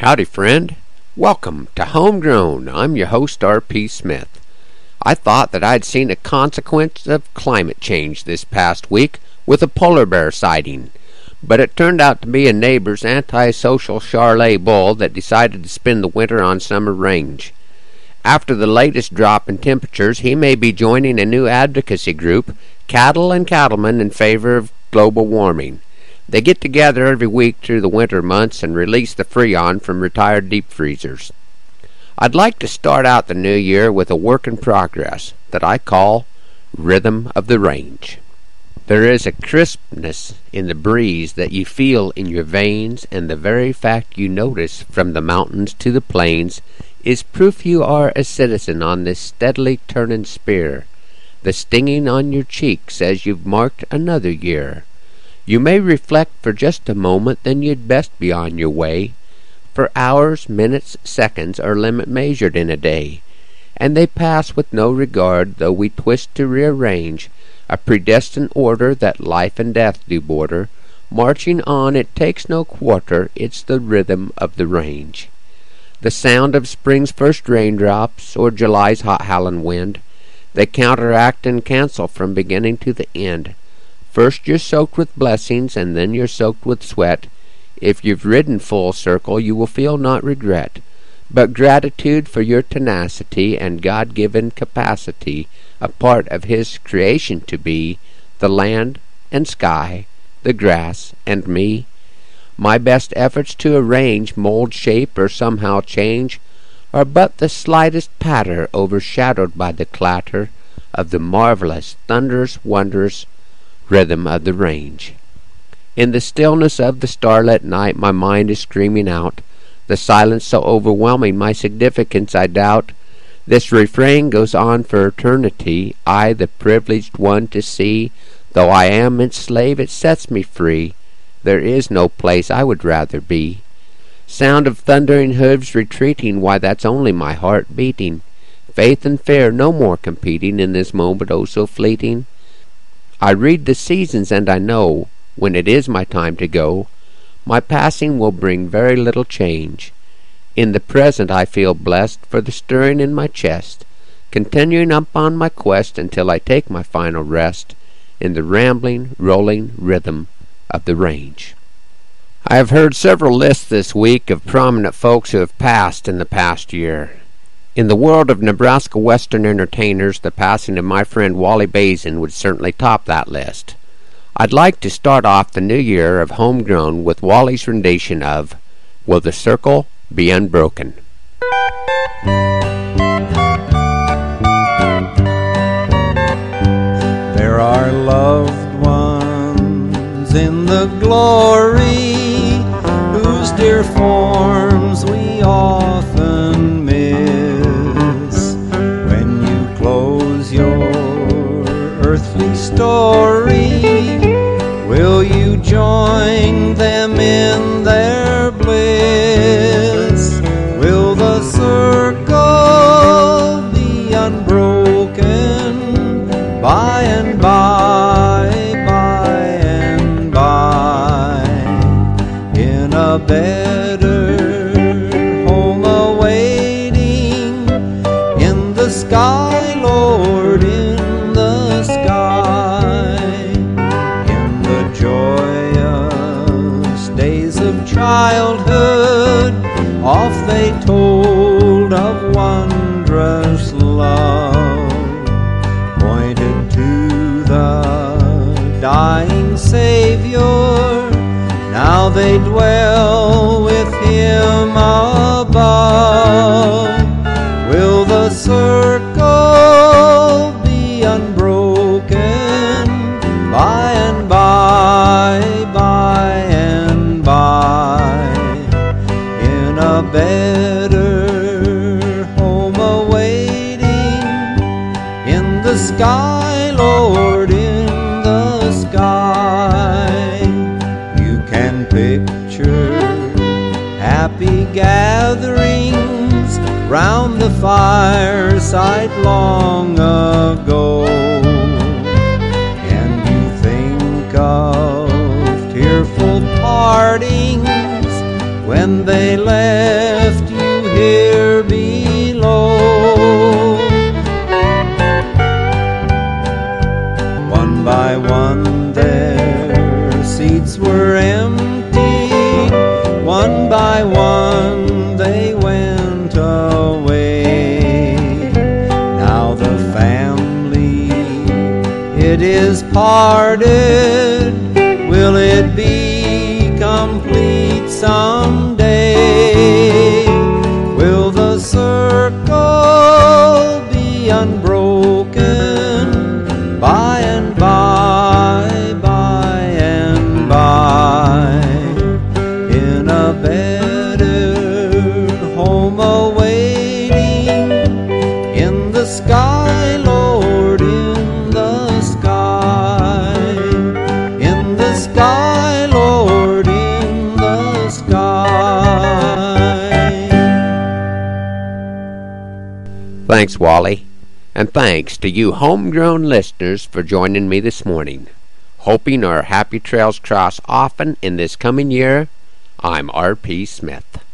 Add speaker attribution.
Speaker 1: Howdy, friend. Welcome to Homegrown. I'm your host, R.P. Smith. I thought that I'd seen a consequence of climate change this past week with a polar bear sighting, but it turned out to be a neighbor's antisocial Charolais bull that decided to spend the winter on summer range. After the latest drop in temperatures, he may be joining a new advocacy group, Cattle and Cattlemen in Favor of Global Warming. They get together every week through the winter months and release the freon from retired deep freezers. I'd like to start out the new year with a work in progress that I call Rhythm of the Range. There is a crispness in the breeze that you feel in your veins, and the very fact you notice from the mountains to the plains is proof you are a citizen on this steadily turning spear. The stinging on your cheek says you've marked another year. You may reflect for just a moment, then you'd best be on your way. For hours, minutes, seconds are limit measured in a day, and they pass with no regard, though we twist to rearrange a predestined order that life and death do border. Marching on, it takes no quarter, it's the rhythm of the range. The sound of spring's first raindrops, or July's hot howling wind, they counteract and cancel from beginning to the end. First you're soaked with blessings, and then you're soaked with sweat. If you've ridden full circle, you will feel not regret, but gratitude for your tenacity and God given capacity, a part of His creation to be, the land and sky, the grass and me. My best efforts to arrange, mold, shape, or somehow change are but the slightest patter overshadowed by the clatter of the marvelous, thunderous, wondrous rhythm of the range. In the stillness of the starlit night, my mind is screaming out, the silence so overwhelming my significance I doubt. This refrain goes on for eternity, I, the privileged one to see, though I am its slave, it sets me free. There is no place I would rather be. Sound of thundering hooves retreating, why that's only my heart beating. Faith and fear no more competing in this moment oh so fleeting. I read the seasons, and I know when it is my time to go, my passing will bring very little change. In the present I feel blessed for the stirring in my chest, continuing up on my quest until I take my final rest in the rambling, rolling rhythm of the range. I have heard several lists this week of prominent folks who have passed in the past year. In the world of Nebraska Western entertainers, the passing of my friend Wally Basin would certainly top that list. I'd like to start off the new year of Homegrown with Wally's rendition of Will the Circle Be Unbroken?
Speaker 2: There are loved ones in the glory whose dear forms we often story. Will you join them in their bliss? Will the circle be unbroken by and by, by and by in a better off they told of wondrous love pointed to the dying savior. Now they dwell with him above. Will the circle a better home awaiting in the sky, Lord, in the sky. You can picture happy gatherings round the fireside long ago. And they left you here below. One by one their seats were empty, one by one they went away. Now the family it is parted, will it be complete someday?
Speaker 1: Thanks, Wally. And thanks to you homegrown listeners for joining me this morning. Hoping our happy trails cross often in this coming year, I'm R.P. Smith.